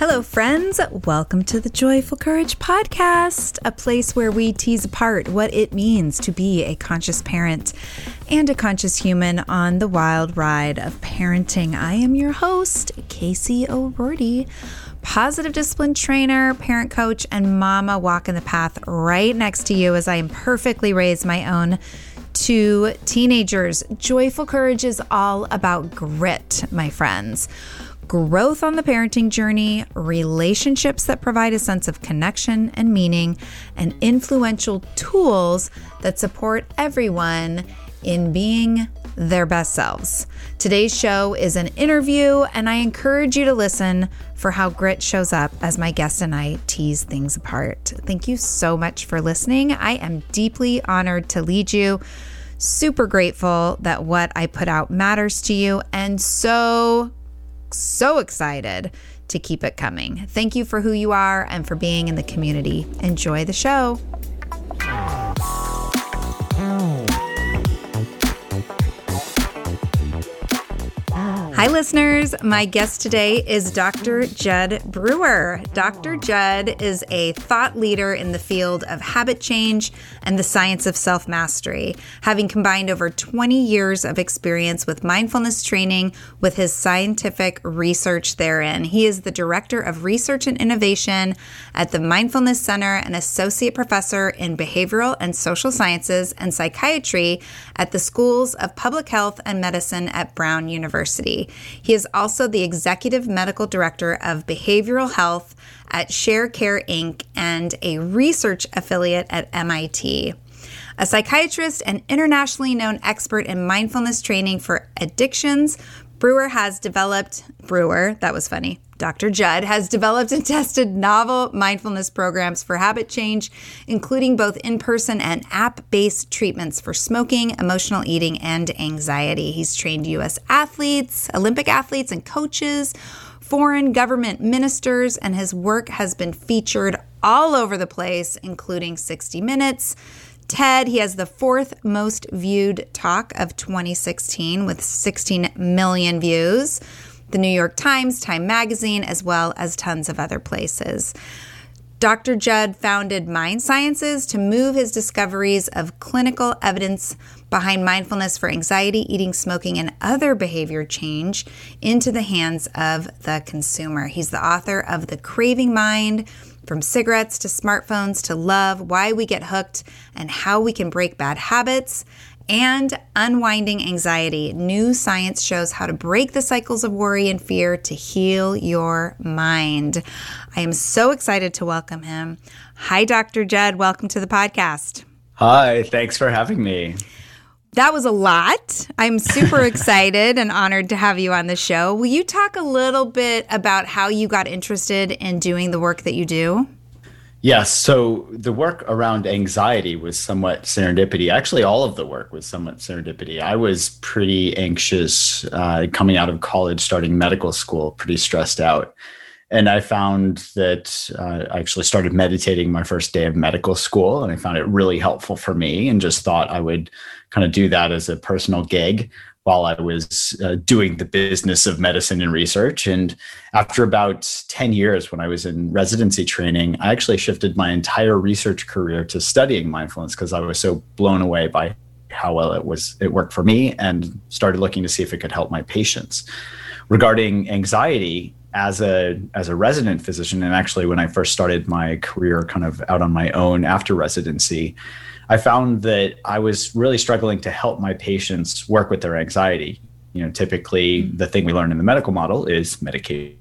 Hello, friends. Welcome to the Joyful Courage Podcast, a place where we tease apart what it means to be a conscious parent and a conscious human on the wild ride of parenting. I am your host, Casey O'Roarty, positive discipline trainer, parent coach, and mama walking the path right next to you as I imperfectly raise my own two teenagers. Joyful Courage is all about grit, my friends growth on the parenting journey, relationships that provide a sense of connection and meaning, and influential tools that support everyone in being their best selves. Today's show is an interview, and I encourage you to listen for how grit shows up as my guest and I tease things apart. Thank you so much for listening. I am deeply honored to lead you. Super grateful that what I put out matters to you, and so so excited to keep it coming. Thank you for who you are and for being in the community. Enjoy the show. Hi, listeners. My guest today is Dr. Jud Brewer. Dr. Jud is a thought leader in the field of habit change and the science of self mastery, having combined over 20 years of experience with mindfulness training with his scientific research therein. He is the director of research and innovation at the Mindfulness Center and associate professor in behavioral and social sciences and psychiatry at the Schools of Public Health and Medicine at Brown University. He is also the executive medical director of behavioral health at Sharecare Inc. and a research affiliate at MIT. A psychiatrist and internationally known expert in mindfulness training for addictions, Brewer has developed, Brewer, that was funny, Dr. Jud has developed and tested novel mindfulness programs for habit change, including both in person and app based treatments for smoking, emotional eating, and anxiety. He's trained U.S. athletes, Olympic athletes, and coaches, foreign government ministers, and his work has been featured all over the place, including 60 Minutes. TED, he has the fourth most viewed talk of 2016 with 16 million views. The New York Times, Time Magazine, as well as tons of other places. Dr. Jud founded Mind Sciences to move his discoveries of clinical evidence behind mindfulness for anxiety, eating, smoking, and other behavior change into the hands of the consumer. He's the author of The Craving Mind from cigarettes to smartphones to love, why we get hooked, and how we can break bad habits. And unwinding anxiety. New science shows how to break the cycles of worry and fear to heal your mind. I am so excited to welcome him. Hi, Dr. Jud. Welcome to the podcast. Hi, thanks for having me. That was a lot. I'm super excited and honored to have you on the show. Will you talk a little bit about how you got interested in doing the work that you do? Yes. So the work around anxiety was somewhat serendipity. Actually, all of the work was somewhat serendipity. I was pretty anxious uh, coming out of college, starting medical school, pretty stressed out. And I found that uh, I actually started meditating my first day of medical school, and I found it really helpful for me and just thought I would kind of do that as a personal gig. while I was uh, doing the business of medicine and research. And after about 10 years, when I was in residency training, I actually shifted my entire research career to studying mindfulness because I was so blown away by how well it was it worked for me and started looking to see if it could help my patients regarding anxiety as a as a resident physician and actually when i first started my career kind of out on my own after residency i found that i was really struggling to help my patients work with their anxiety you know typically the thing we learn in the medical model is medications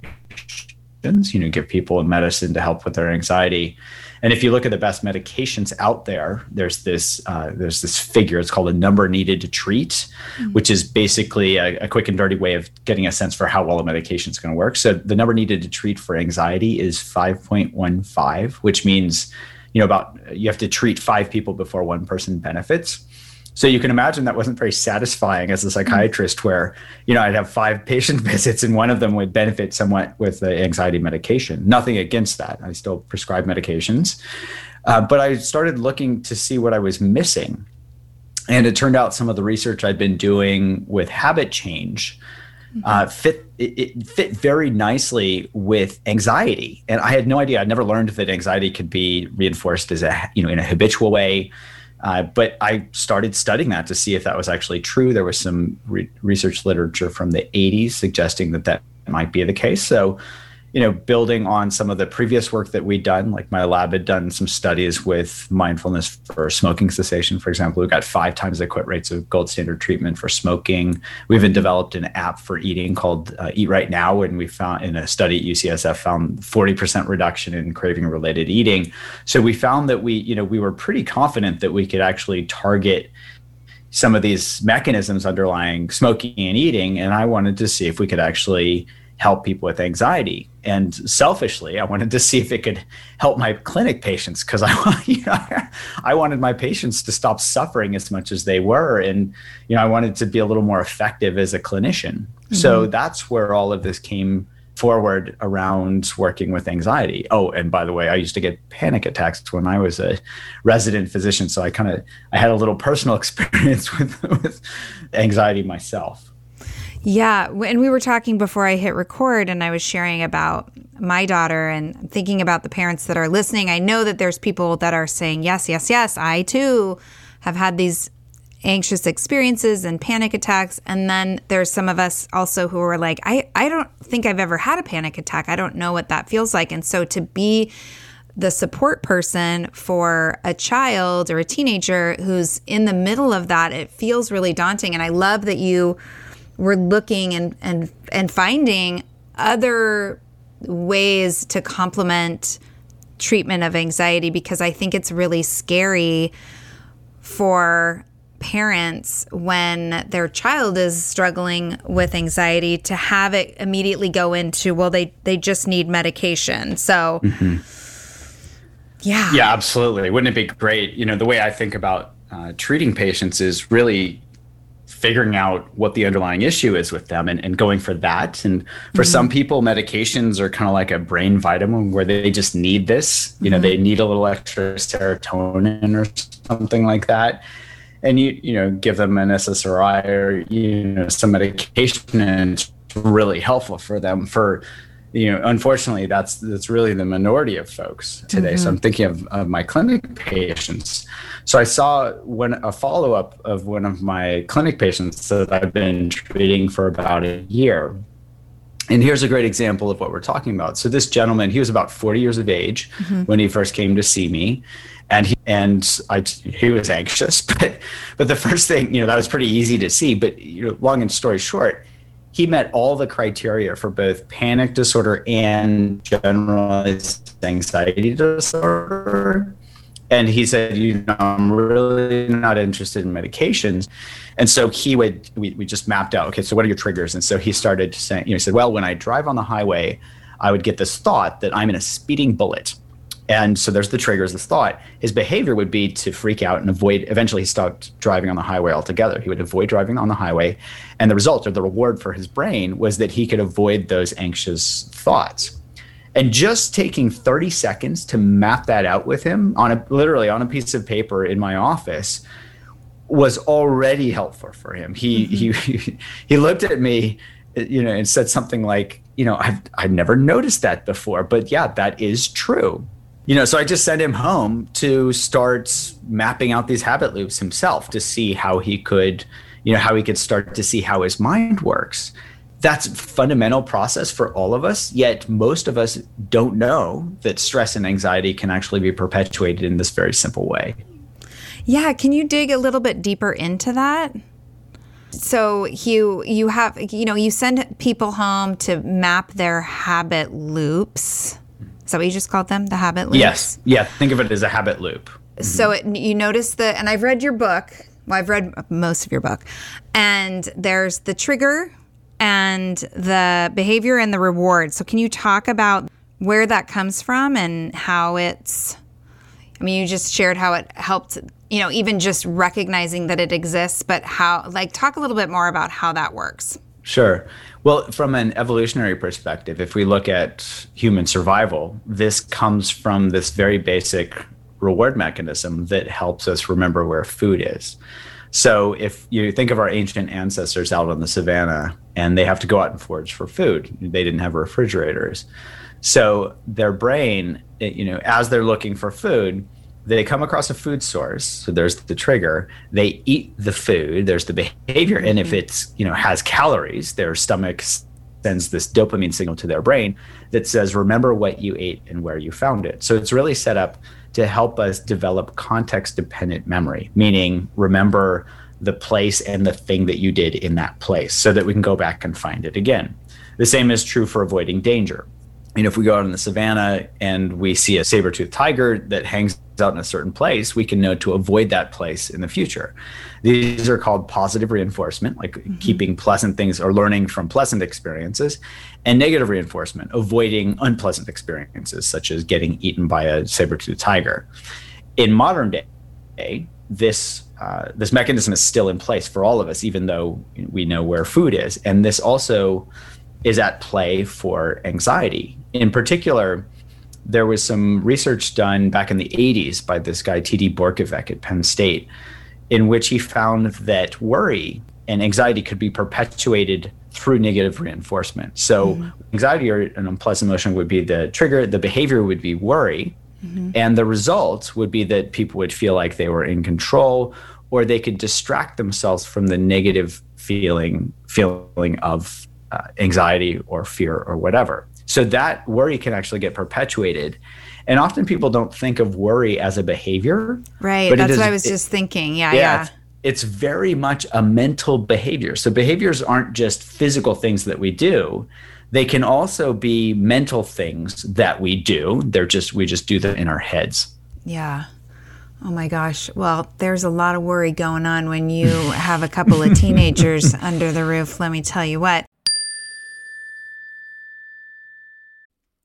you know give people medicine to help with their anxiety and if you look at the best medications out there, there's this uh, there's this figure. It's called a number needed to treat, mm-hmm. which is basically a, a, quick and dirty way of getting a sense for how well a medication is going to work. So the number needed to treat for anxiety is 5.15, which means you know about you have to treat five people before one person benefits. So you can imagine that wasn't very satisfying as a psychiatrist, where you know I'd have five patient visits and one of them would benefit somewhat with the anxiety medication. Nothing against that. I still prescribe medications, uh, but I started looking to see what I was missing, and it turned out some of the research I'd been doing with habit change. Uh, fit it, it, fit very nicely with anxiety, and I had no idea. I'd never learned that anxiety could be reinforced as a you know in a habitual way uh, but I started studying that to see if that was actually true. There was some re- research literature from the 80s suggesting that that might be the case. So you know, building on some of the previous work that we'd done, like my lab had done some studies with mindfulness for smoking cessation, for example. We got five times the quit rates of gold standard treatment for smoking. We even developed an app for eating called uh, Eat Right Now, and we found in a study at UCSF found 40% reduction in craving related eating. So we found that we, you know, we were pretty confident that we could actually target some of these mechanisms underlying smoking and eating. And I wanted to see if we could actually help people with anxiety. And selfishly, I wanted to see if it could help my clinic patients because I, you know, I wanted my patients to stop suffering as much as they were, and you know, I wanted to be a little more effective as a clinician. Mm-hmm. So that's where all of this came forward around working with anxiety. Oh, and by the way, I used to get panic attacks when I was a resident physician, so I kind of I had a little personal experience with, with anxiety myself. Yeah. And we were talking before I hit record, and I was sharing about my daughter and thinking about the parents that are listening. I know that there's people that are saying, yes, yes, yes, I too have had these anxious experiences and panic attacks. And then there's some of us also who are like, I, I don't think I've ever had a panic attack. I don't know what that feels like. And so to be the support person for a child or a teenager who's in the middle of that, it feels really daunting. And I love that you we're looking and and and finding other ways to complement treatment of anxiety because I think it's really scary for parents when their child is struggling with anxiety to have it immediately go into well they they just need medication. So mm-hmm. yeah. Yeah, absolutely. Wouldn't it be great? You know, the way I think about uh, treating patients is really figuring out what the underlying issue is with them and, and going for that. And for mm-hmm. some people, medications are kind of like a brain vitamin where they just need this. You know, mm-hmm. they need a little extra serotonin or something like that. And you, you know, give them an SSRI or, you know, some medication and it's really helpful for them for you know unfortunately that's that's really the minority of folks today mm-hmm. so i'm thinking of, of my clinic patients so I saw when a follow up of one of my clinic patients that I've been treating for about a year. And here's a great example of what we're talking about. So this gentleman, he was about 40 years of age mm-hmm. when he first came to see me, and he and I he was anxious, but but the first thing you know that was pretty easy to see. But you know, long and story short, he met all the criteria for both panic disorder and generalized anxiety disorder. And he said you know i'm really not interested in medications. And so he would we, we just mapped out okay so what are your triggers? And so he started saying you know he said well when i drive on the highway i would get this thought that i'm in a speeding bullet and so there's the triggers this thought his behavior would be to freak out and avoid eventually he stopped driving on the highway altogether he would avoid driving on the highway and the result or the reward for his brain was that he could avoid those anxious thoughts and just taking 30 seconds to map that out with him on a literally on a piece of paper in my office was already helpful for him. He mm-hmm. he he looked at me, you know, and said something like, you know, I've I've never noticed that before, but yeah, that is true. You know, so I just sent him home to start mapping out these habit loops himself to see how he could, you know, how he could start to see how his mind works. That's fundamental process for all of us, yet most of us don't know that stress and anxiety can actually be perpetuated in this very simple way. Yeah, can you dig a little bit deeper into that? So you you have you know you send people home to map their habit loops. Is that what you just called them? The habit loops. Yes. Yeah. Think of it as a habit loop. So it, you notice the and I've read your book. Well, I've read most of your book, and there's the trigger and the behavior and the reward. So can you talk about where that comes from and how it's? I mean, you just shared how it helped you know, even just recognizing that it exists, but how, like, talk a little bit more about how that works. Sure. Well, from an evolutionary perspective, if we look at human survival, this comes from this very basic reward mechanism that helps us remember where food is. So, if you think of our ancient ancestors out on the savannah and they have to go out and forage for food, they didn't have refrigerators. So, their brain, you know, as they're looking for food, they come across a food source so there's the trigger they eat the food there's the behavior and if mm-hmm. it's you know has calories their stomach sends this dopamine signal to their brain that says remember what you ate and where you found it. So it's really set up to help us develop context dependent memory meaning remember the place and the thing that you did in that place so that we can go back and find it again. The same is true for avoiding danger you know, if we go out in the savannah and we see a saber-toothed tiger that hangs out in a certain place, we can know to avoid that place in the future. These are called positive reinforcement, like mm-hmm. keeping pleasant things or learning from pleasant experiences, and negative reinforcement, avoiding unpleasant experiences, such as getting eaten by a saber-toothed tiger. In modern day, this uh, this mechanism is still in place for all of us, even though we know where food is, and this also is at play for anxiety in particular, there was some research done back in the 80s by this guy, T.D. Borkovec at Penn State, in which he found that worry and anxiety could be perpetuated through negative reinforcement. So, mm-hmm. anxiety or an unpleasant emotion would be the trigger, the behavior would be worry, mm-hmm. and the result would be that people would feel like they were in control or they could distract themselves from the negative feeling feeling of uh, anxiety or fear or whatever. So that worry can actually get perpetuated. And often people don't think of worry as a behavior. Right. That's is, what I was it, just thinking. Yeah. Yeah. yeah. It's, it's very much a mental behavior. So behaviors aren't just physical things that we do. They can also be mental things that we do. They're just, we just do them in our heads. Yeah. Oh my gosh. Well, there's a lot of worry going on when you have a couple of teenagers under the roof. Let me tell you what.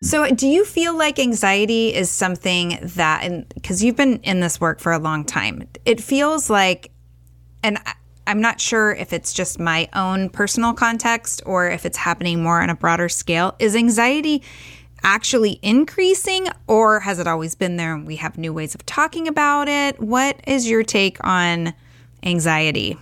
So, do you feel like anxiety is something that, and because you've been in this work for a long time, it feels like, and I'm not sure if it's just my own personal context or if it's happening more on a broader scale. Is anxiety actually increasing or has it always been there and we have new ways of talking about it? What is your take on anxiety?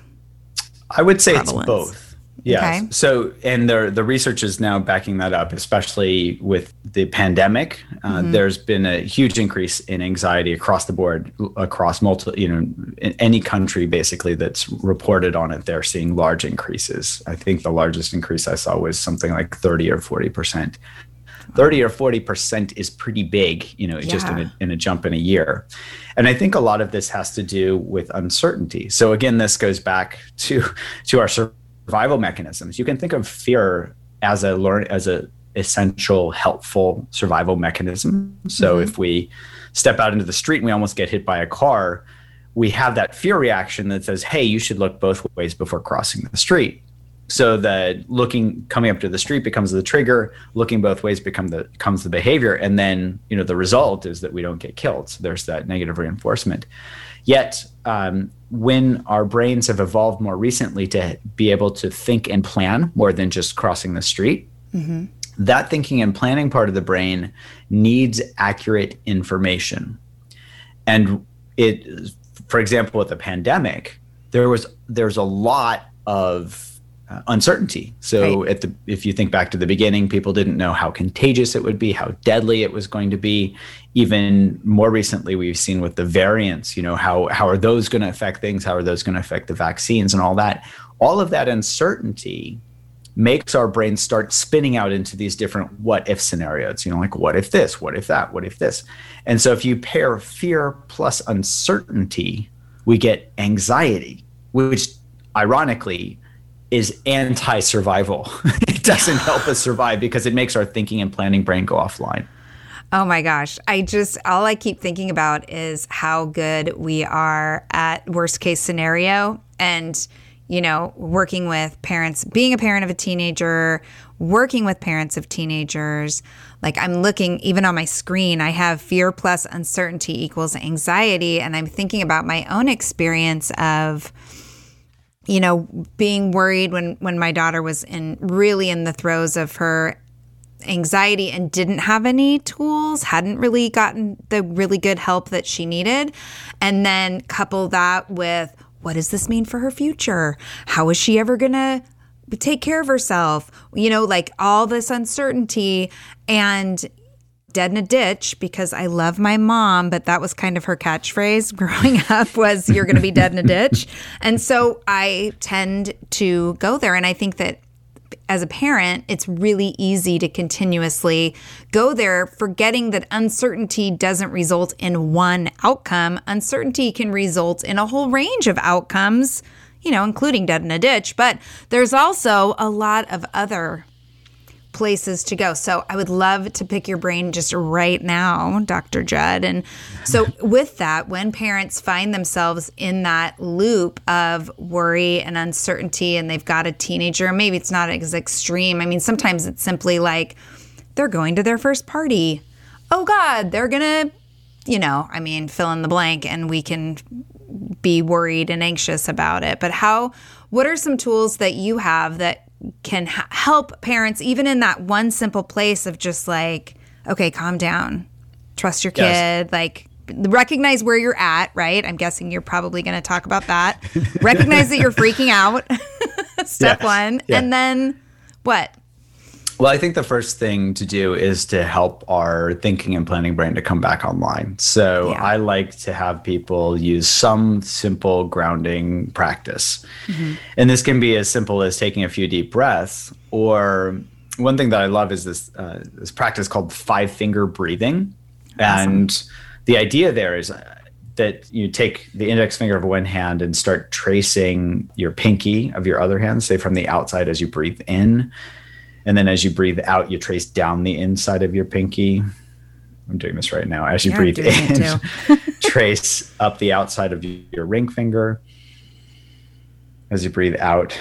I would say prevalence? it's both. Yeah. Okay. So, and the the research is now backing that up, especially with the pandemic. Uh, mm-hmm. There's been a huge increase in anxiety across the board, across multiple, you know, in any country basically that's reported on it. They're seeing large increases. I think the largest increase I saw was something like 30 or 40 percent. 30 or 40 percent is pretty big, you know, yeah. just in a, in a jump in a year. And I think a lot of this has to do with uncertainty. So again, this goes back to to our survival mechanisms. You can think of fear as a learn as a essential helpful survival mechanism. So mm-hmm. if we step out into the street and we almost get hit by a car, we have that fear reaction that says, "Hey, you should look both ways before crossing the street." So that looking coming up to the street becomes the trigger, looking both ways become the becomes the behavior, and then you know the result is that we don't get killed. So there's that negative reinforcement. Yet, um, when our brains have evolved more recently to be able to think and plan more than just crossing the street, mm-hmm. that thinking and planning part of the brain needs accurate information. And it, for example, with the pandemic, there was there's a lot of uh, uncertainty. So right. at the if you think back to the beginning, people didn't know how contagious it would be, how deadly it was going to be. Even more recently, we've seen with the variants, you know, how how are those going to affect things? How are those going to affect the vaccines and all that? All of that uncertainty makes our brains start spinning out into these different what if scenarios, you know, like what if this, what if that, what if this. And so if you pair fear plus uncertainty, we get anxiety, which ironically is anti-survival. it doesn't help us survive because it makes our thinking and planning brain go offline. Oh my gosh. I just, all I keep thinking about is how good we are at worst case scenario and, you know, working with parents, being a parent of a teenager, working with parents of teenagers. Like I'm looking, even on my screen, I have fear plus uncertainty equals anxiety. And I'm thinking about my own experience of, you know, being worried when when my daughter was in really in the throes of her anxiety and didn't have any tools, hadn't really gotten the really good help that she needed. And then couple that with what does this mean for her future? How is she ever going to take care of herself? You know, like all this uncertainty and dead in a ditch because I love my mom, but that was kind of her catchphrase growing up was you're going to be dead in a ditch. And so I tend to go there and I think that as a parent, it's really easy to continuously go there, forgetting that uncertainty doesn't result in one outcome. Uncertainty can result in a whole range of outcomes, you know, including dead in a ditch. But there's also a lot of other places to go. So I would love to pick your brain just right now, Dr. Jud. And so with that, when parents find themselves in that loop of worry and uncertainty and they've got a teenager, maybe it's not as extreme. I mean, sometimes it's simply like they're going to their first party. Oh God, they're gonna, you know, I mean, fill in the blank and we can be worried and anxious about it. But how what are some tools that you have that can ha- help parents, even in that one simple place of just like, okay, calm down, trust your kid, yes. like recognize where you're at, right? I'm guessing you're probably going to talk about that. recognize that you're freaking out, step one. Yeah. And then what? Well, I think the first thing to do is to help our thinking and planning brain to come back online. So yeah. I like to have people use some simple grounding practice. Mm-hmm. And this can be as simple as taking a few deep breaths, or one thing that I love is this, uh, this practice called five finger breathing. Awesome. And the idea there is uh, that you take the index finger of one hand and start tracing your pinky of your other hand, say from the outside as you breathe in and then as you breathe out, you trace down the inside of your pinky. I'm doing this right now. As you yeah, breathe in, trace up the outside of your ring finger. As you breathe out,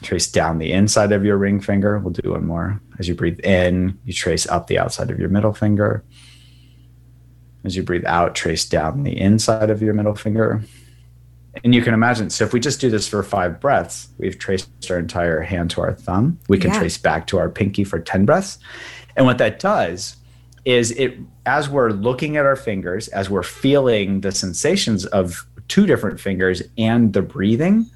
trace down the inside of your ring finger. We'll do one more. As you breathe in, you trace up the outside of your middle finger. As you breathe out, trace down the inside of your middle finger. And you can imagine, so if we just do this for five breaths, we've traced our entire hand to our thumb. We can yeah. trace back to our pinky for 10 breaths. And what that does is it, as we're looking at our fingers, as we're feeling the sensations of two different fingers and the breathing,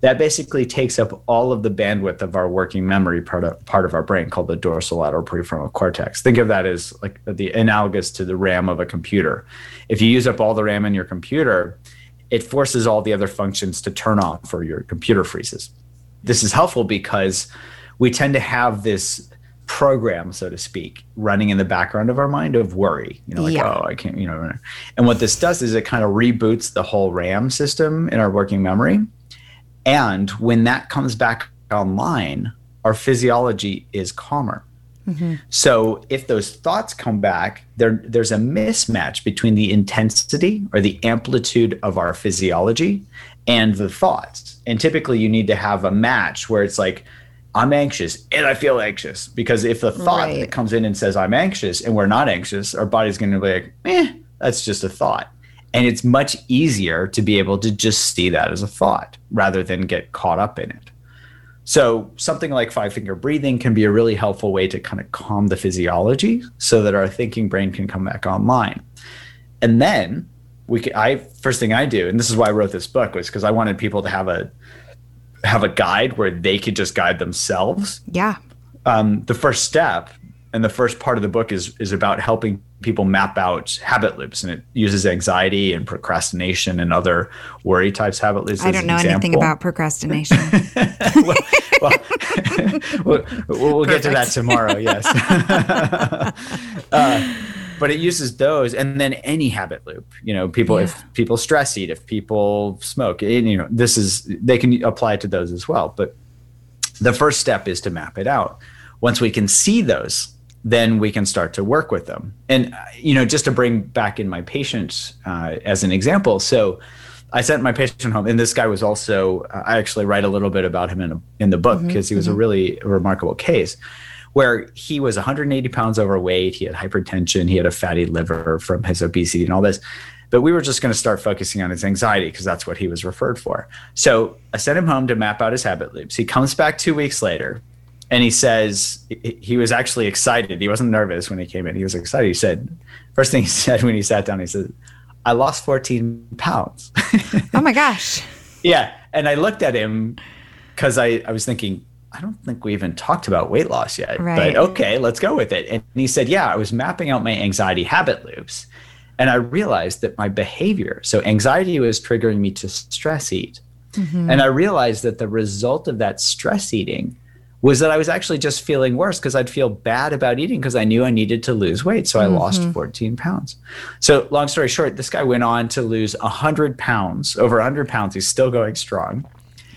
that basically takes up all of the bandwidth of our working memory part of, part of our brain called the dorsolateral prefrontal cortex. Think of that as like the analogous to the RAM of a computer. If you use up all the RAM in your computer, it forces all the other functions to turn off or your computer freezes. This is helpful because we tend to have this program, so to speak, running in the background of our mind of worry. You know, like, yeah. oh, I can't, you know. And what this does is it kind of reboots the whole RAM system in our working memory. And when that comes back online, our physiology is calmer. Mm-hmm. So if those thoughts come back, there, there's a mismatch between the intensity or the amplitude of our physiology and the thoughts. And typically you need to have a match where it's like, I'm anxious and I feel anxious. Because if the thought right. that comes in and says, I'm anxious and we're not anxious, our body's going to be like, eh, that's just a thought. And it's much easier to be able to just see that as a thought rather than get caught up in it. So, something like five finger breathing can be a really helpful way to kind of calm the physiology so that our thinking brain can come back online. And then we can, I first thing I do, and this is why I wrote this book, was because I wanted people to have a have a guide where they could just guide themselves. Yeah. Um, the first step and the first part of the book is is about helping people map out habit loops and it uses anxiety and procrastination and other worry types. Habit loops i don't know example. anything about procrastination. Well, well, we'll, we'll get to that tomorrow yes. Uh, but it uses those and then any habit loop you know people yeah. if people stress eat if people smoke you know this is they can apply it to those as well. But the first step is to map it out. Once we can see those then we can start to work with them. And you know, just to bring back in my patient uh, as an example, so I sent my patient home, and this guy was also. Uh, I actually write a little bit about him in a, in the book because mm-hmm, he was mm-hmm. a really remarkable case, where he was 180 pounds overweight, he had hypertension, he had a fatty liver from his obesity and all this. But we were just going to start focusing on his anxiety because that's what he was referred for. So I sent him home to map out his habit loops. He comes back two weeks later and he says he was actually excited. He wasn't nervous when he came in. He was excited. He said, first thing he said when he sat down, he said, "I lost 14 pounds." oh my gosh! yeah, and I looked at him because I I was thinking. I don't think we even talked about weight loss yet, right. but okay, let's go with it. And he said, Yeah, I was mapping out my anxiety habit loops. And I realized that my behavior, so anxiety was triggering me to stress eat. Mm-hmm. And I realized that the result of that stress eating was that I was actually just feeling worse because I'd feel bad about eating because I knew I needed to lose weight. So I mm-hmm. lost 14 pounds. So, long story short, this guy went on to lose 100 pounds, over 100 pounds. He's still going strong.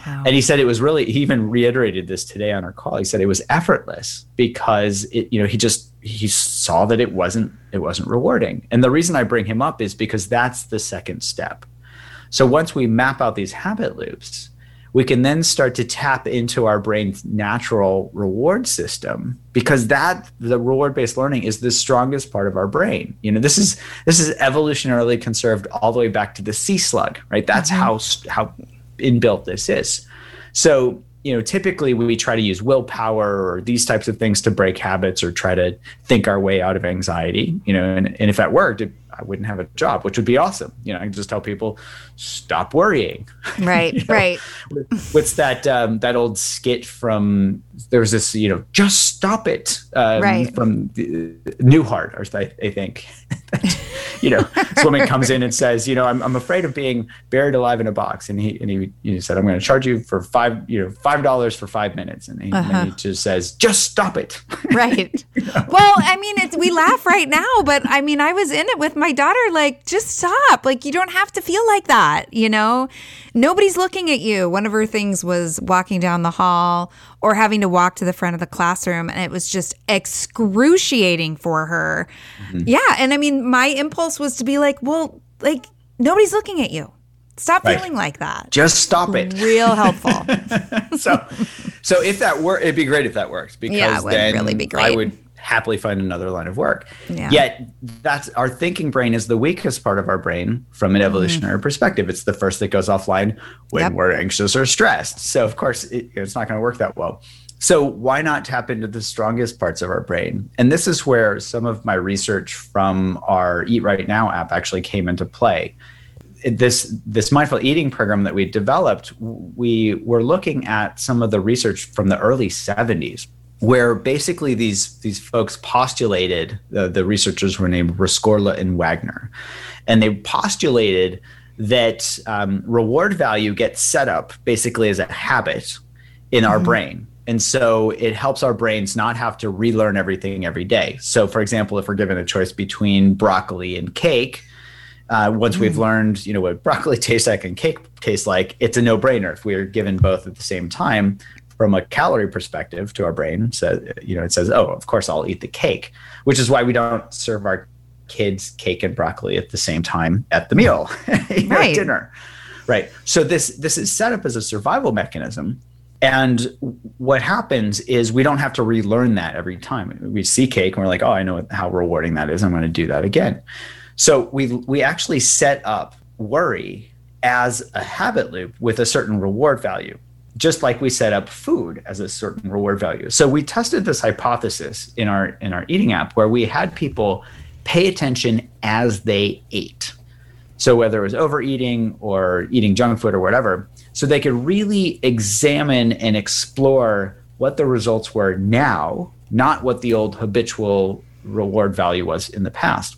Wow. And he said it was really, he even reiterated this today on our call. He said it was effortless because it, you know, he just, he saw that it wasn't, it wasn't rewarding. And the reason I bring him up is because that's the second step. So once we map out these habit loops, we can then start to tap into our brain's natural reward system because that the reward based learning is the strongest part of our brain. You know this is this is evolutionarily conserved all the way back to the sea slug right? That's mm-hmm. how how inbuilt this is. So you know typically we try to use willpower or these types of things to break habits or try to think our way out of anxiety you know and, and if that worked it I wouldn't have a job, which would be awesome. You know, I can just tell people, stop worrying. Right, you know, right. What's that um, that old skit from? There was this, you know, just stop it. Um, right. From the, Newhart, or I, I think. you know, this woman comes in and says, you know, I'm, I'm afraid of being buried alive in a box, and he and he, he said, I'm going to charge you for five, you know, five dollars for five minutes, and he, uh-huh. and he, just says, just stop it. Right. you know? Well, I mean, it's we laugh right now, but I mean, I was in it with my daughter. Like, just stop. Like, you don't have to feel like that. You know, nobody's looking at you. One of her things was walking down the hall or having to walk to the front of the classroom, and it was just excruciating for her. Mm-hmm. Yeah, and I mean, my impulse was to be like, well, like nobody's looking at you. Stop right. feeling like that. Just stop it. Real helpful. so, so if that were, it'd be great if that worked because yeah, it would then really be great. I would happily find another line of work. Yeah. Yet that's our thinking brain is the weakest part of our brain from an mm-hmm. evolutionary mm. perspective. It's the first that goes offline when yep. we're anxious or stressed. So of course it, it's not going to work that well. So why not tap into the strongest parts of our brain? And this is where some of my research from our Eat Right Now app actually came into play. This this mindful eating program that we developed, we were looking at some of the research from the early 70s where basically these these folks postulated uh, the researchers were named Rescorla and Wagner, and they postulated that um, reward value gets set up basically as a habit in mm-hmm. our brain. And so it helps our brains not have to relearn everything every day. So, for example, if we're given a choice between broccoli and cake, uh, once mm. we've learned, you know, what broccoli tastes like and cake tastes like, it's a no-brainer. If we're given both at the same time, from a calorie perspective to our brain so you know it says oh of course i'll eat the cake which is why we don't serve our kids cake and broccoli at the same time at the meal right. dinner right so this this is set up as a survival mechanism and what happens is we don't have to relearn that every time we see cake and we're like oh i know how rewarding that is i'm going to do that again so we we actually set up worry as a habit loop with a certain reward value just like we set up food as a certain reward value. So we tested this hypothesis in our in our eating app where we had people pay attention as they ate. So whether it was overeating or eating junk food or whatever, so they could really examine and explore what the results were now, not what the old habitual reward value was in the past.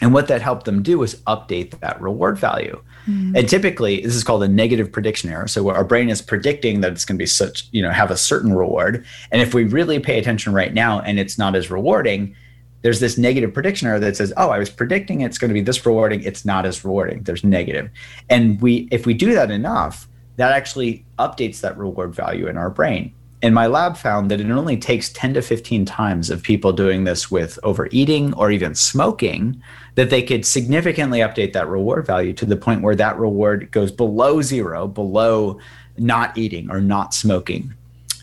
And what that helped them do was update that reward value. Mm-hmm. And typically, this is called a negative prediction error. So our brain is predicting that it's going to be such, you know, have a certain reward. And if we really pay attention right now and it's not as rewarding, there's this negative prediction error that says, "Oh, I was predicting it's going to be this rewarding. It's not as rewarding. There's negative." And we, if we do that enough, that actually updates that reward value in our brain. And my lab found that it only takes 10 to 15 times of people doing this with overeating or even smoking that they could significantly update that reward value to the point where that reward goes below zero, below not eating or not smoking.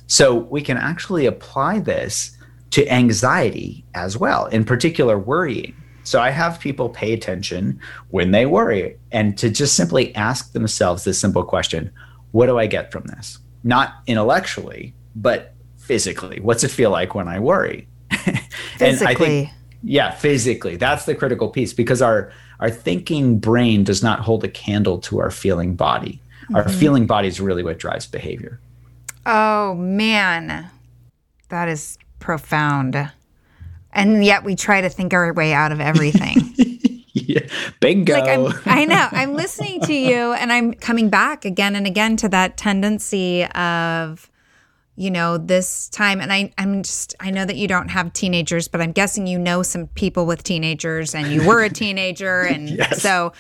So we can actually apply this to anxiety as well, in particular, worrying. So I have people pay attention when they worry and to just simply ask themselves this simple question What do I get from this? Not intellectually, but physically. What's it feel like when I worry? and I think yeah, physically. That's the critical piece because our our thinking brain does not hold a candle to our feeling body. Mm-hmm. Our feeling body is really what drives behavior. Oh man. That is profound. And yet we try to think our way out of everything. yeah. Bingo. Like I'm, I know. I'm listening to you and I'm coming back again and again to that tendency of you know, this time. And I, I'm just, I know that you don't have teenagers, but I'm guessing you know some people with teenagers and you were a teenager. And yes. so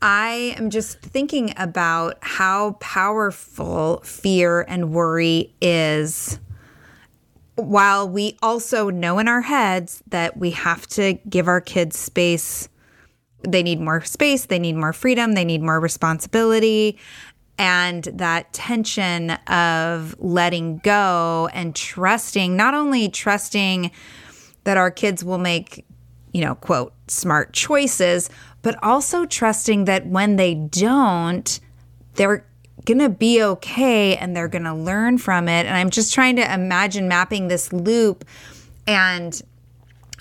I am just thinking about how powerful fear and worry is. While we also know in our heads that we have to give our kids space, they need more space, they need more freedom, they need more responsibility. And that tension of letting go and trusting, not only trusting that our kids will make, you know, quote, smart choices, but also trusting that when they don't, they're going to be okay and they're going to learn from it. And I'm just trying to imagine mapping this loop and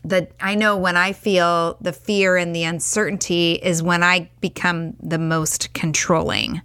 the I know when I feel the fear and the uncertainty is when I become the most controlling.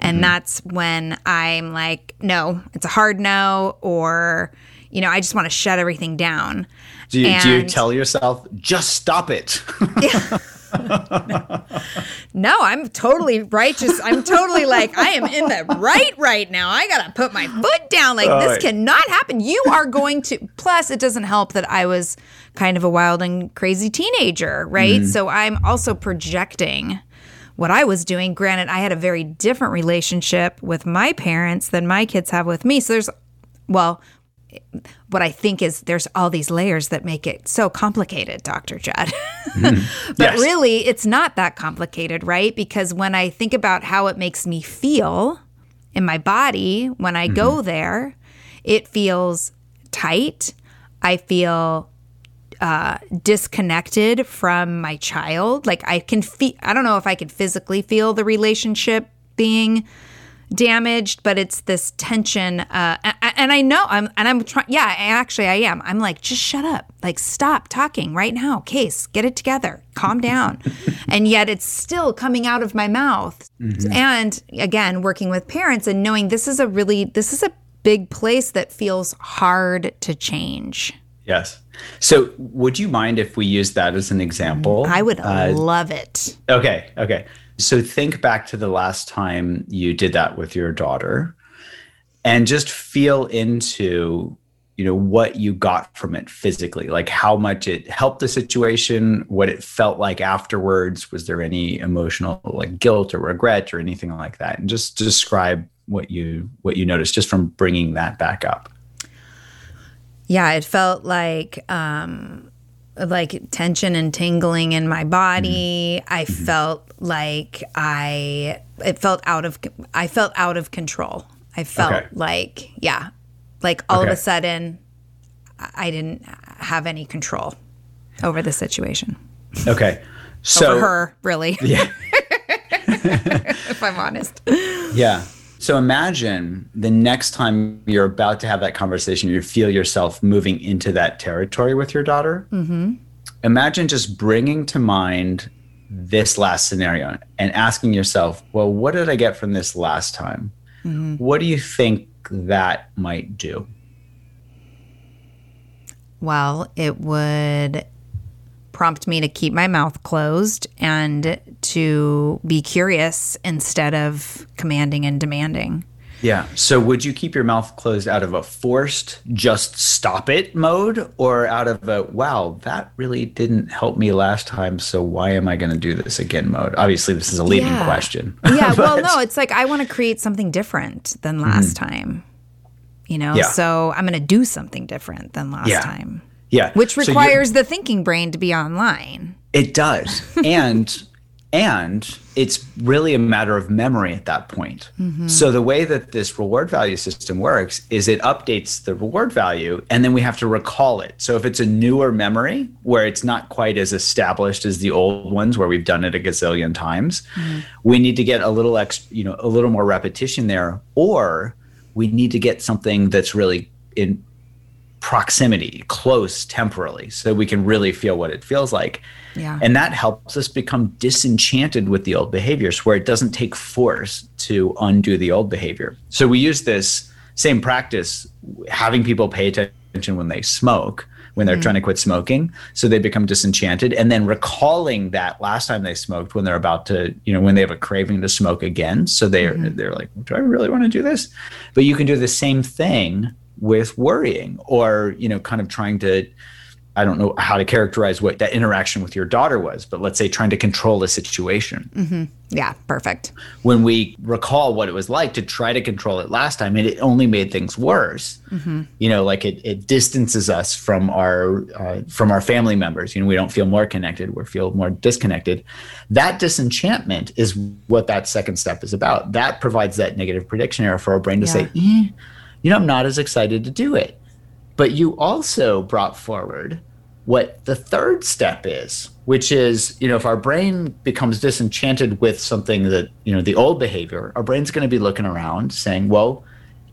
And mm-hmm. that's when I'm like, no, it's a hard no or you know, I just want to shut everything down. Do you, and, do you tell yourself, just stop it? yeah. no, I'm totally righteous. I'm totally like, I am in the right right now. I got to put my foot down. Like, this cannot happen. You are going to. Plus, it doesn't help that I was kind of a wild and crazy teenager, right? Mm. So I'm also projecting what I was doing. Granted, I had a very different relationship with my parents than my kids have with me. So there's, well, what I think is there's all these layers that make it so complicated, Dr. Jud. mm. but yes. really, it's not that complicated, right? Because when I think about how it makes me feel in my body when I mm-hmm. go there, it feels tight. I feel uh, disconnected from my child. Like I can feel, I don't know if I could physically feel the relationship being damaged, but it's this tension. Uh, and, I know I'm, and I'm trying. Yeah, actually, I am. I'm like, just shut up. Like, stop talking right now. Case, get it together. Calm down. and yet, it's still coming out of my mouth. Mm-hmm. And again, working with parents and knowing this is a really, this is a big place that feels hard to change. Yes. So, would you mind if we use that as an example? I would uh, love it. Okay. Okay. So think back to the last time you did that with your daughter and just feel into you know what you got from it physically like how much it helped the situation what it felt like afterwards. Was there any emotional like guilt or regret or anything like that? And just describe what you what you noticed just from bringing that back up. Yeah it felt like um like tension and tingling in my body. Mm-hmm. I mm-hmm. felt like I it felt out of I felt out of control. I felt okay. like yeah, like all okay. of a sudden I didn't have any control over the situation. Okay. So over her, really. Yeah. if I'm honest. Yeah. So imagine the next time you're about to have that conversation, you feel yourself moving into that territory with your daughter. Mm-hmm. Imagine just bringing to mind this last scenario and asking yourself, well, what did I get from this last time? Mm-hmm. What do you think that might do? Well, it would prompt me to keep my mouth closed and to be curious instead of commanding and demanding. Yeah. So would you keep your mouth closed out of a forced just stop it mode or out of a wow, that really didn't help me last time, so why am I going to do this again mode? Obviously this is a leading yeah. question. yeah, well no, it's like I want to create something different than last mm-hmm. time. You know, yeah. so I'm going to do something different than last yeah. time. Yeah. Which requires so the thinking brain to be online. It does. and and it's really a matter of memory at that point. Mm-hmm. So the way that this reward value system works is it updates the reward value and then we have to recall it. So if it's a newer memory where it's not quite as established as the old ones where we've done it a gazillion times, mm-hmm. we need to get a little ex, you know, a little more repetition there or we need to get something that's really in proximity, close temporally, so we can really feel what it feels like. Yeah. And that helps us become disenchanted with the old behaviors where it doesn't take force to undo the old behavior. So we use this same practice, having people pay attention when they smoke, when they're mm. trying to quit smoking. So they become disenchanted. And then recalling that last time they smoked when they're about to, you know, when they have a craving to smoke again. So they're mm-hmm. they're like, do I really want to do this? But you can do the same thing with worrying or you know kind of trying to I don't know how to characterize what that interaction with your daughter was, but let's say trying to control a situation. Mm-hmm. Yeah, perfect. When we recall what it was like to try to control it last time, and it only made things worse. Mm-hmm. You know, like it, it distances us from our uh, from our family members. You know, we don't feel more connected; we feel more disconnected. That disenchantment is what that second step is about. That provides that negative prediction error for our brain to yeah. say, eh, you know, I'm not as excited to do it but you also brought forward what the third step is, which is, you know, if our brain becomes disenchanted with something that, you know, the old behavior, our brain's going to be looking around saying, well,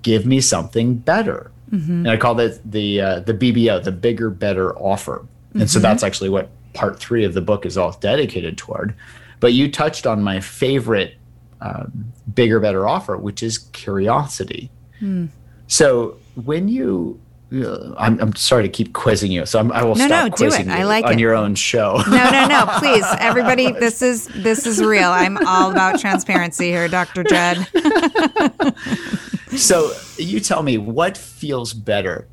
give me something better. Mm-hmm. And I call that the uh, the BBO, the bigger, better offer. And mm-hmm. so that's actually what part three of the book is all dedicated toward. But you touched on my favorite um, bigger, better offer, which is curiosity. Mm. So when you uh, I'm, I'm sorry to keep quizzing you, so I'm, i will no, stop no, quizzing do it. you I like on it. your own show. No, no, no, please, everybody. This is this is real. I'm all about transparency here, Dr. Jud. so you tell me what feels better,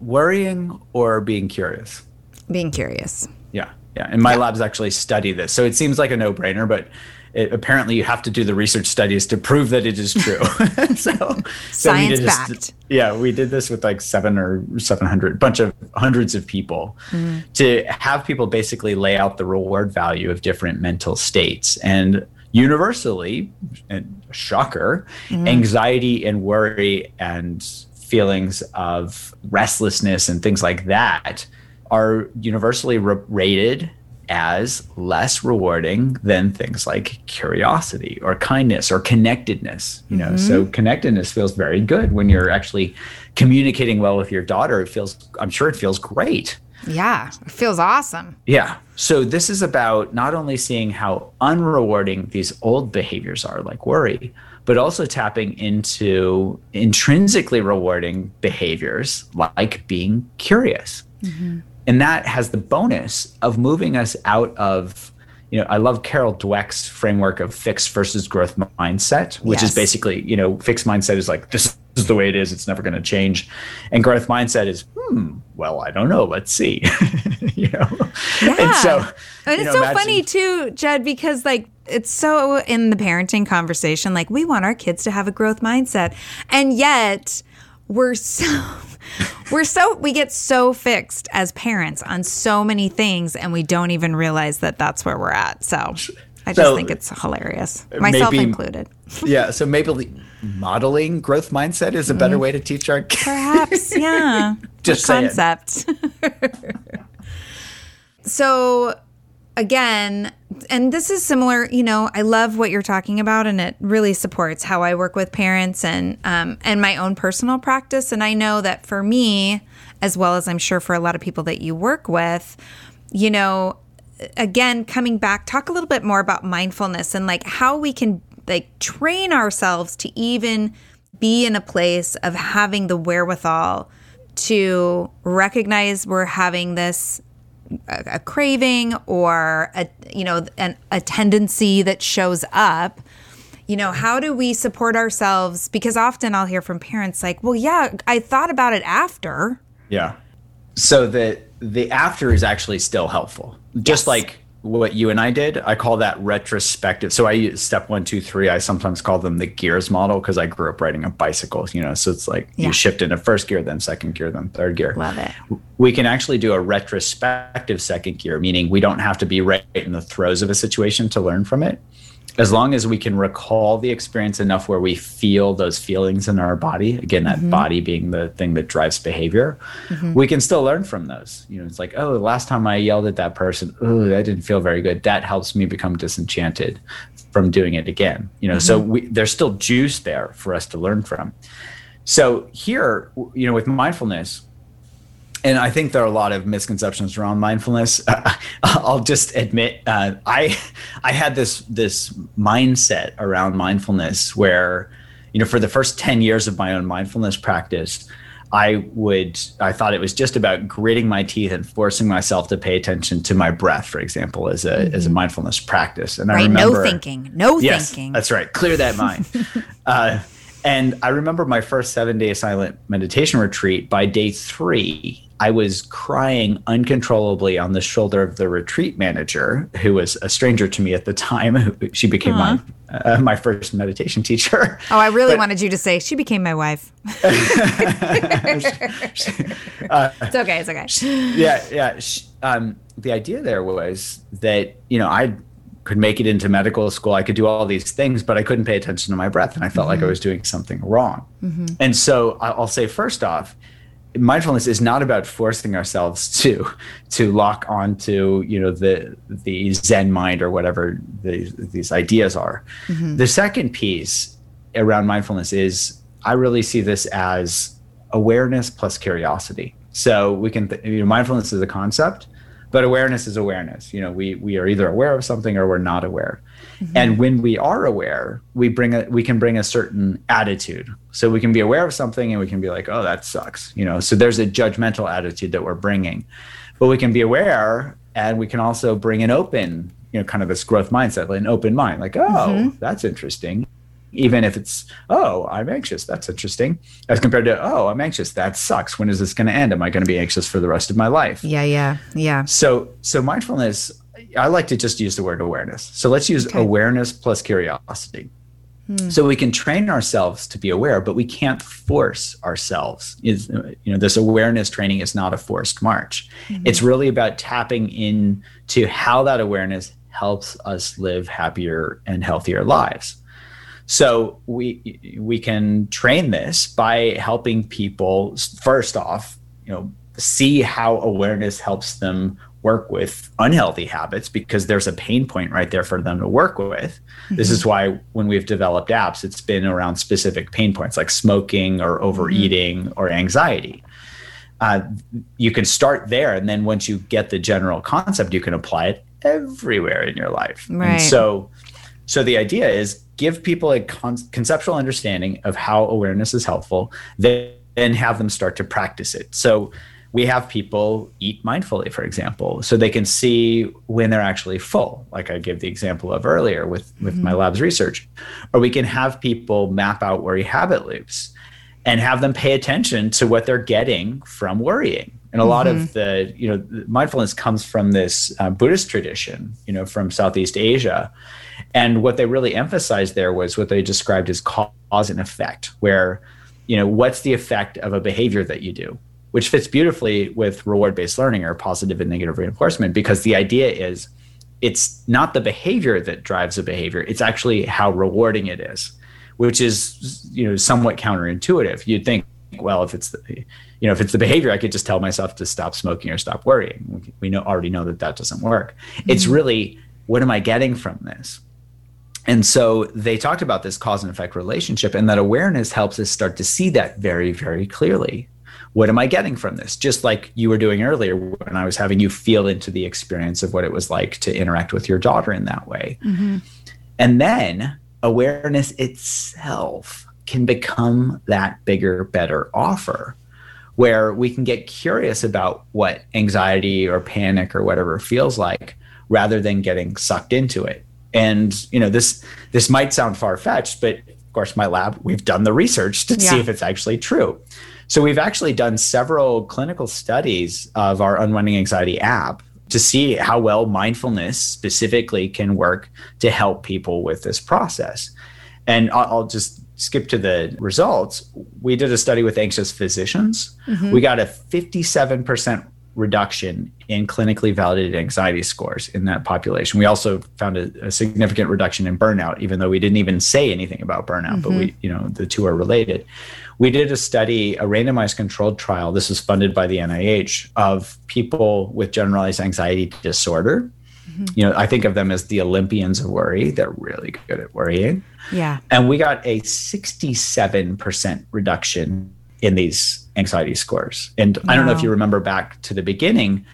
worrying or being curious? Being curious. Yeah, yeah. And my yeah. labs actually study this, so it seems like a no-brainer, but it, apparently you have to do the research studies to prove that it is true. so, so science backed. Yeah, we did this with like seven or seven hundred, bunch of hundreds of people, mm. to have people basically lay out the reward value of different mental states and universally, and shocker, mm. anxiety and worry and feelings of restlessness and things like that are universally re- rated as less rewarding than things like curiosity or kindness or connectedness you know? Mm-hmm. so connectedness feels very good when you're actually communicating well with your daughter. It feels i'm sure it feels great. Yeah it feels awesome. Yeah. So this is about not only seeing how unrewarding these old behaviors are like worry but also tapping into intrinsically rewarding behaviors like being curious. Mm-hmm and that has the bonus of moving us out of you know i love carol dweck's framework of fixed versus growth mindset which yes. is basically you know fixed mindset is like this is the way it is it's never going to change and growth mindset is hmm well i don't know let's see you know yeah. and so and it's know, so imagine- funny too Jud because like it's so in the parenting conversation like we want our kids to have a growth mindset and yet we're so we're so we get so fixed as parents on so many things and we don't even realize that that's where we're at. So i just so think it's hilarious. myself maybe, included. Yeah so maybe modeling growth mindset is a better mm-hmm. way to teach our kids. Perhaps yeah. Just concept. So again, and this is similar, you know, I love what you're talking about and it really supports how I work with parents and um, and my own personal practice. And I know that for me, as well as I'm sure for a lot of people that you work with, you know, again, coming back, talk a little bit more about mindfulness and like how we can like train ourselves to even be in a place of having the wherewithal to recognize we're having this a, a craving or a you know an, a tendency that shows up you know how do we support ourselves? Because often i'll hear from parents like well yeah i thought about it after. Yeah. So the the after is actually still helpful. Just yes. like what you and I did. I call that retrospective. So I use step one, two, three. I sometimes call them the gears model because I grew up riding a bicycle, you know. So it's like yeah. you shift into first gear, then second gear, then third gear. Love it. We can actually do a retrospective second gear, meaning we don't have to be right in the throes of a situation to learn from it as long as we can recall the experience enough where we feel those feelings in our body again that mm-hmm. body being the thing that drives behavior mm-hmm. we can still learn from those you know it's like oh the last time i yelled at that person oh that didn't feel very good that helps me become disenchanted from doing it again you know mm-hmm. so we, there's still juice there for us to learn from so here you know with mindfulness and I think there are a lot of misconceptions around mindfulness. Uh, I'll just admit, uh, I I had this this mindset around mindfulness where, you know, for the first ten years of my own mindfulness practice, I would I thought it was just about gritting my teeth and forcing myself to pay attention to my breath, for example, as a mm-hmm. as a mindfulness practice. And right, I remember no thinking, no yes, thinking. That's right, clear that mind. uh, and I remember my first seven day silent meditation retreat. By day three, I was crying uncontrollably on the shoulder of the retreat manager, who was a stranger to me at the time. She became my uh, my first meditation teacher. Oh, I really but, wanted you to say she became my wife. uh, it's okay. It's okay. Yeah, yeah. She, um, the idea there was that you know I could make it into medical school. I could do all these things, but I couldn't pay attention to my breath, and I felt mm-hmm. like I mm-hmm. was doing something wrong. Mm-hmm. And so I'll say first off mindfulness is not about forcing ourselves to to lock onto you know the the zen mind or whatever the, these ideas are. Mm-hmm. the second piece around mindfulness is i really see this as awareness plus curiosity. So we can th- you know mindfulness is a concept but awareness is awareness. You know we we are either aware of something or we're not aware Mm-hmm. And when we are aware, we bring a we can bring a certain attitude. So we can be aware of something and we can be like, "Oh, that sucks." You know, so there's a judgmental attitude that we're bringing. But we can be aware and we can also bring an open, you know, kind of this growth mindset, like an open mind, like, "Oh, mm-hmm. that's interesting." Even if it's, "Oh, I'm anxious." That's interesting. As compared to, "Oh, I'm anxious. That sucks. When is this going to end? Am I going to be anxious for the rest of my life?" Yeah, yeah. Yeah. So so mindfulness I like to just use the word awareness. So let's use okay. awareness plus curiosity. Hmm. So we can train ourselves to be aware, but we can't force ourselves. Is you know this awareness training is not a forced march. Mm-hmm. It's really about tapping into how that awareness helps us live happier and healthier lives. So we we can train this by helping people first off, you know, see how awareness helps them work with unhealthy habits because there's a pain point right there for them to work with. Mm-hmm. This is mm-hmm. why when we've developed apps, it's been around specific pain points like smoking or overeating mm-hmm. or anxiety. Uh, you can start there, and then once you get the general concept, you can apply it everywhere in your life. Right. And so, so the idea is give people a con- conceptual understanding of how awareness is helpful, then have them start to practice it. So we have people eat mindfully, for example, so they can see when they're actually full, like I gave the example of earlier with, with mm-hmm. my lab's research. Or we can have people map out worry habit loops and have them pay attention to what they're getting from worrying. And a mm-hmm. lot of mm-hmm. the, you know, mindfulness comes from this uh, Buddhist tradition, you know, from Southeast Asia. And what they really emphasized there was what they described as cause and effect, where, you know, what's the effect of a behavior that you do? Which fits beautifully with reward based learning or positive and negative reinforcement because the idea is it's not the behavior that drives a behavior it's actually how rewarding it is which is you know somewhat counterintuitive. You'd think well if it's the you know if it's the behavior i could just tell myself to stop smoking or stop worrying. We know already know that that doesn't work. Mm-hmm. it's really what am i getting from this? And so they talked about this cause and effect relationship and that awareness helps us start to see that very very clearly what am I getting from this? Just like you were doing earlier when I was having you feel into the experience of what it was like to interact with your daughter in that way. Mm-hmm. And then awareness itself can become that bigger, better offer where we can get curious about what anxiety or panic or whatever feels like rather than getting sucked into it. And you know this this might sound far fetched, but of course my lab we've done the research to yeah. see if it's actually true. So we've actually done several clinical studies of our Unwinding Anxiety app to see how well mindfulness specifically can work to help people with this process. And I'll, just skip to the results. We did a study with anxious physicians. Mm-hmm. We got a 57% reduction in clinically validated anxiety scores in that population. We also found a, a significant reduction in burnout, even though we didn't even say anything about burnout, mm-hmm. but we, you know, the two are related we did a study, a randomized controlled trial. This was funded by the NIH of people with generalized anxiety disorder. Mm-hmm. You know, I think of them as the Olympians of worry. They're really good at worrying. Yeah. And we got a 67% reduction in these anxiety scores. And wow. I don't know if you remember back to the beginning,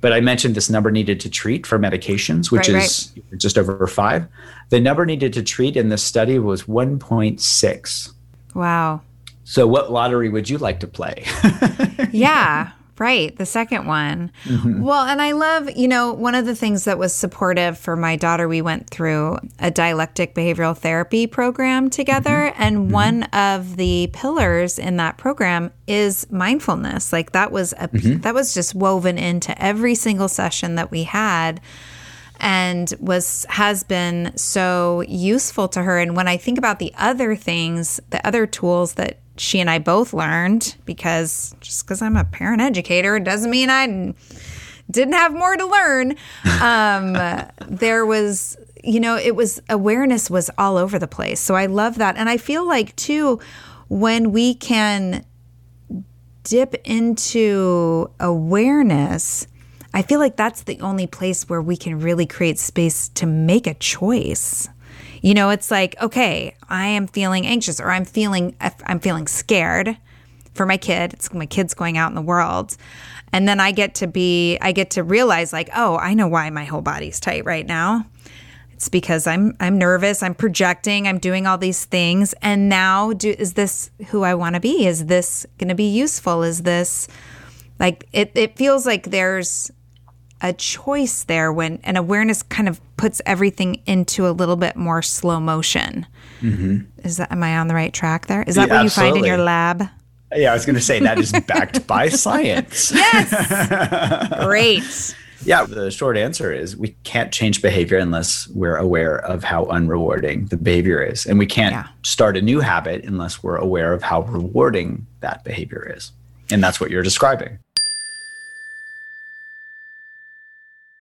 but I mentioned this number needed to treat for medications, which right, is right. just over five. The number needed to treat in this study was 1.6. Wow. So, what lottery would you like to play? yeah. Right, the second one. Mm-hmm. Well, and I love, you know, one of the things that was supportive for my daughter, we went through a dialectic behavioral therapy program together. Mm-hmm. And mm-hmm. one of the pillars in that program is mindfulness. Like that was a, mm-hmm. that was just woven into every single session that we had and was has been so useful to her and when i think about the other things the other tools that she and I both learned because just because I'm a parent educator doesn't mean I didn't have more to learn. Um, there was, you know, it was awareness was all over the place. So I love that. And I feel like, too, when we can dip into awareness, I feel like that's the only place where we can really create space to make a choice. You know, it's like, okay, I am feeling anxious or I'm feeling I'm feeling scared for my kid. It's my kid's going out in the world. And then I get to be I get to realize like, oh, I know why my whole body's tight right now. It's because I'm I'm nervous, I'm projecting, I'm doing all these things and now do is this who I want to be? Is this going to be useful? Is this like it it feels like there's a choice there when an awareness kind of puts everything into a little bit more slow motion. Mm-hmm. Is that am I on the right track there? Is that yeah, what you absolutely. find in your lab? Yeah, I was going to say that is backed by science. Yes. Great. Yeah, the short answer is we can't change behavior unless we're aware of how unrewarding the behavior is. And we can't yeah. start a new habit unless we're aware of how rewarding that behavior is. And that's what you're describing.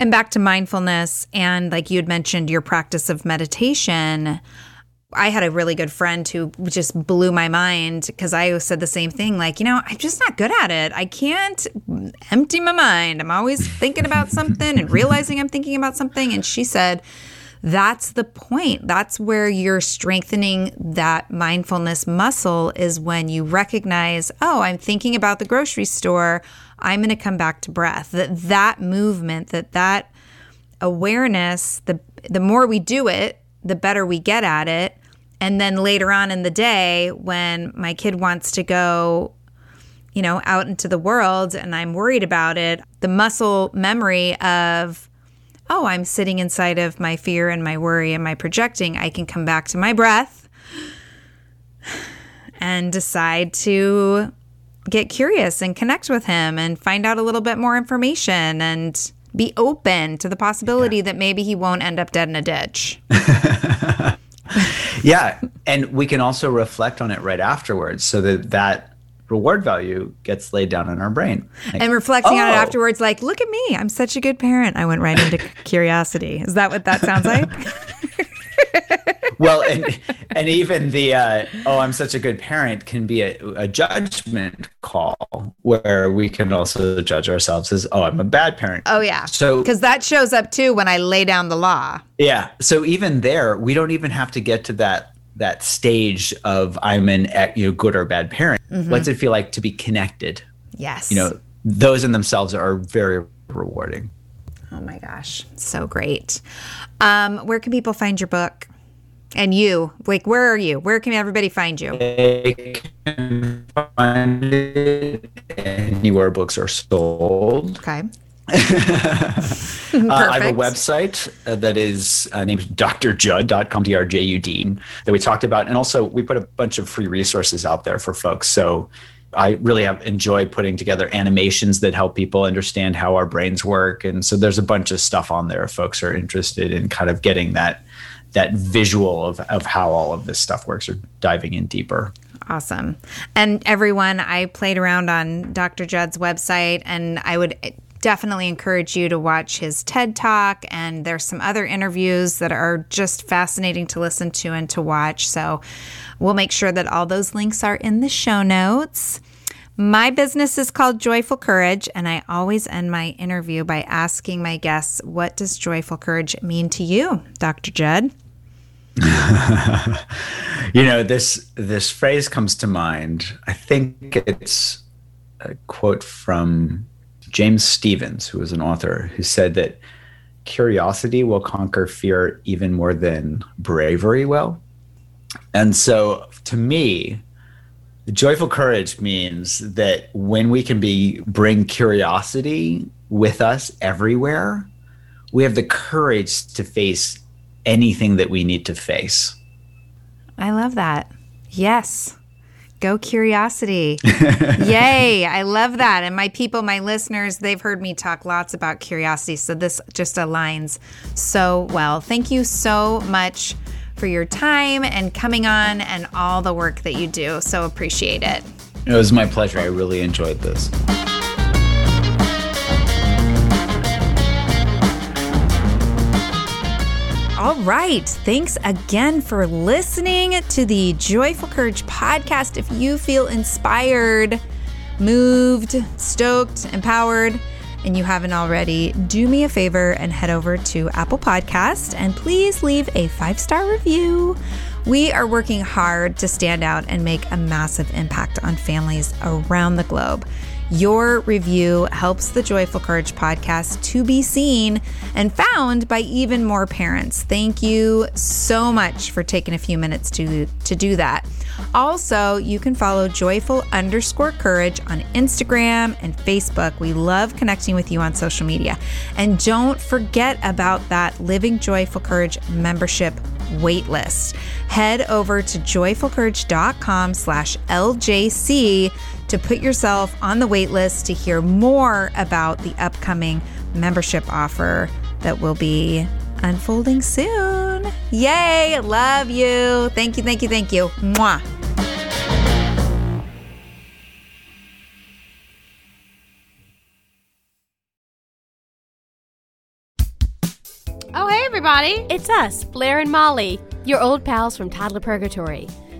And back to mindfulness, and like you had mentioned, your practice of meditation. I had a really good friend who just blew my mind because I said the same thing. Like, you know, I'm just not good at it. I can't empty my mind. I'm always thinking about something and realizing I'm thinking about something. And she said, that's the point. That's where you're strengthening that mindfulness muscle is when you recognize, oh, I'm thinking about the grocery store. I'm going to come back to breath. That that movement, that that awareness, the the more we do it, the better we get at it. And then later on in the day when my kid wants to go you know, out into the world and I'm worried about it, the muscle memory of oh, I'm sitting inside of my fear and my worry and my projecting, I can come back to my breath and decide to get curious and connect with him and find out a little bit more information and be open to the possibility yeah. that maybe he won't end up dead in a ditch. yeah, and we can also reflect on it right afterwards so that that reward value gets laid down in our brain. Like, and reflecting oh. on it oh. afterwards, like, look at me, I'm such a good parent. I went right into curiosity. Is that what that sounds like? well, and and even the uh, oh, I'm such a good parent can be a, a judgment call where we can also judge ourselves as oh, I'm a bad parent. Oh yeah. So because that shows up too when I lay down the law. Yeah. So even there, we don't even have to get to that that stage of I'm an you know good or bad parent. Mm-hmm. What's it feel like to be connected? Yes. You know, those in themselves are very rewarding. Oh my gosh, so great. Um, where can people find your book? And you, like, where are you? Where can everybody find you? They can find it anywhere books are sold. Okay. Uh, I have a website uh, that is uh, named drjud.com, D-R-J-U-D, that we talked about. And also, we put a bunch of free resources out there for folks. So I really have enjoyed putting together animations that help people understand how our brains work. And so there's a bunch of stuff on there if folks are interested in kind of getting that that visual of, of how all of this stuff works or diving in deeper. Awesome. And everyone, I played around on Dr. Jud's website and I would definitely encourage you to watch his TED Talk. And there's some other interviews that are just fascinating to listen to and to watch. So we'll make sure that all those links are in the show notes. My business is called Joyful Courage, and I always end my interview by asking my guests, What does joyful courage mean to you, Dr. Jud? you know, this this phrase comes to mind. I think it's a quote from James Stephens, who was an author, who said that curiosity will conquer fear even more than bravery will. And so to me, joyful courage means that when we can be bring curiosity with us everywhere, we have the courage to face anything that we need to face. I love that. Yes. Go curiosity. Yay. I love that. And my people, my listeners, they've heard me talk lots about curiosity. So this just aligns so well. Thank you so much for your time and coming on and all the work that you do. So appreciate it. It was my pleasure. I really enjoyed this. All right. Thanks again for listening to the Joyful Courage podcast. If you feel inspired, moved, stoked, empowered, and you haven't already, do me a favor and head over to Apple Podcast and please leave a five star review. We are working hard to stand out and make a massive impact on families around the globe. Your review helps the Joyful Courage podcast to be seen and found by even more parents. Thank you so much for taking a few minutes to, to do that. Also, you can follow joyful underscore courage on Instagram and Facebook. We love connecting with you on social media. And don't forget about that Living Joyful Courage membership waitlist. Head over to joyfulcourage.com slash LJC to put yourself on the wait list to hear more about the upcoming membership offer that will be unfolding soon. Yay! Love you. Thank you, thank you, thank you. Mwah. Oh, hey, everybody. It's us, Blair and Molly, your old pals from Toddler Purgatory.